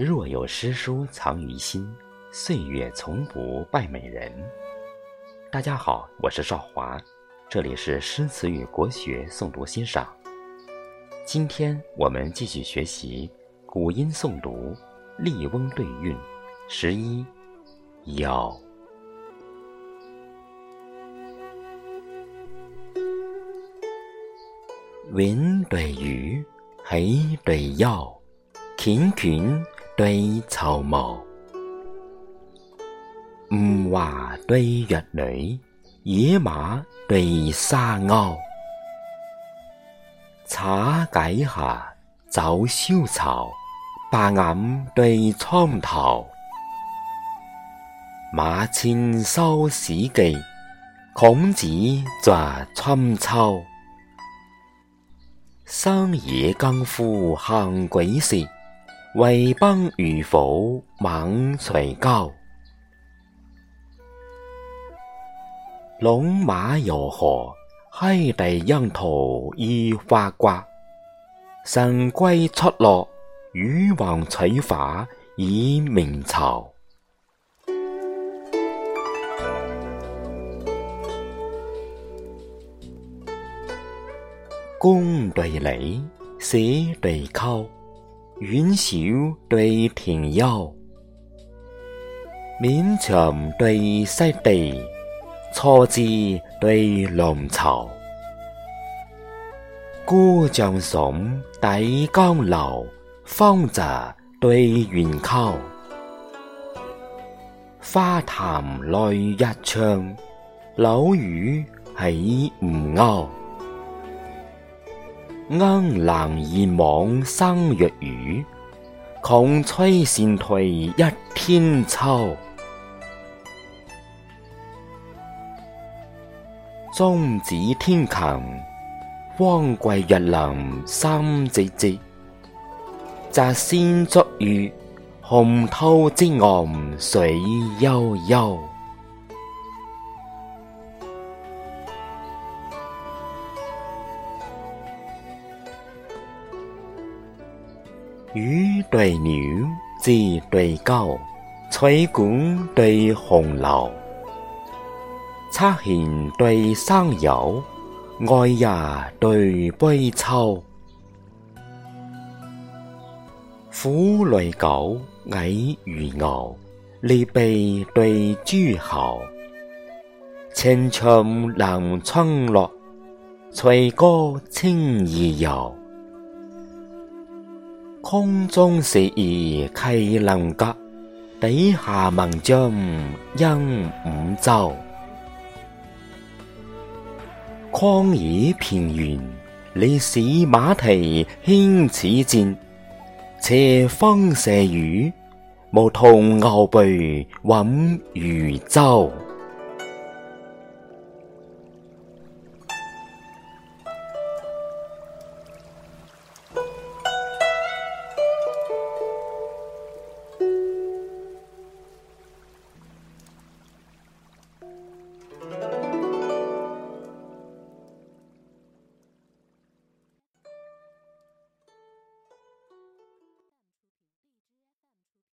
若有诗书藏于心，岁月从不败美人。大家好，我是少华，这里是诗词与国学诵读欣赏。今天我们继续学习古音诵读《笠翁对韵》十一，咬。云对雨，黑对药，亭亭堆草帽。唔话对玉女，野马对沙鸥，茶解下酒消愁，白眼对苍头，马迁修史记，孔子作春秋，三叶功夫行鬼事。为邦玉斧芒垂高，龙马有河，黑地樱桃依花瓜。神龟出落，禹王取法以明朝。公对垒，私对寇。云小对庭幽，勉强对石地，错字对嫩草，孤江松抵江流，方泽对圆扣，花坛泪一唱，柳雨喜吴鸥。莺懒燕忙，生若雨，穷吹善退一天秋。中指天琴，汪桂日林三寂寂。摘仙竹鱼，红透晶岸，水悠悠。鱼对牛，鸡对狗，翠谷对红楼，擦闲对山友，爱呀对杯秋。虎对狗，矮对牛，刘备对诸侯。清唱南窗落，翠歌清易游。空中四夷溪楞格，底下文章音五洲。旷野平原，你使马蹄轻似箭；斜风射雨，无同牛背稳如舟。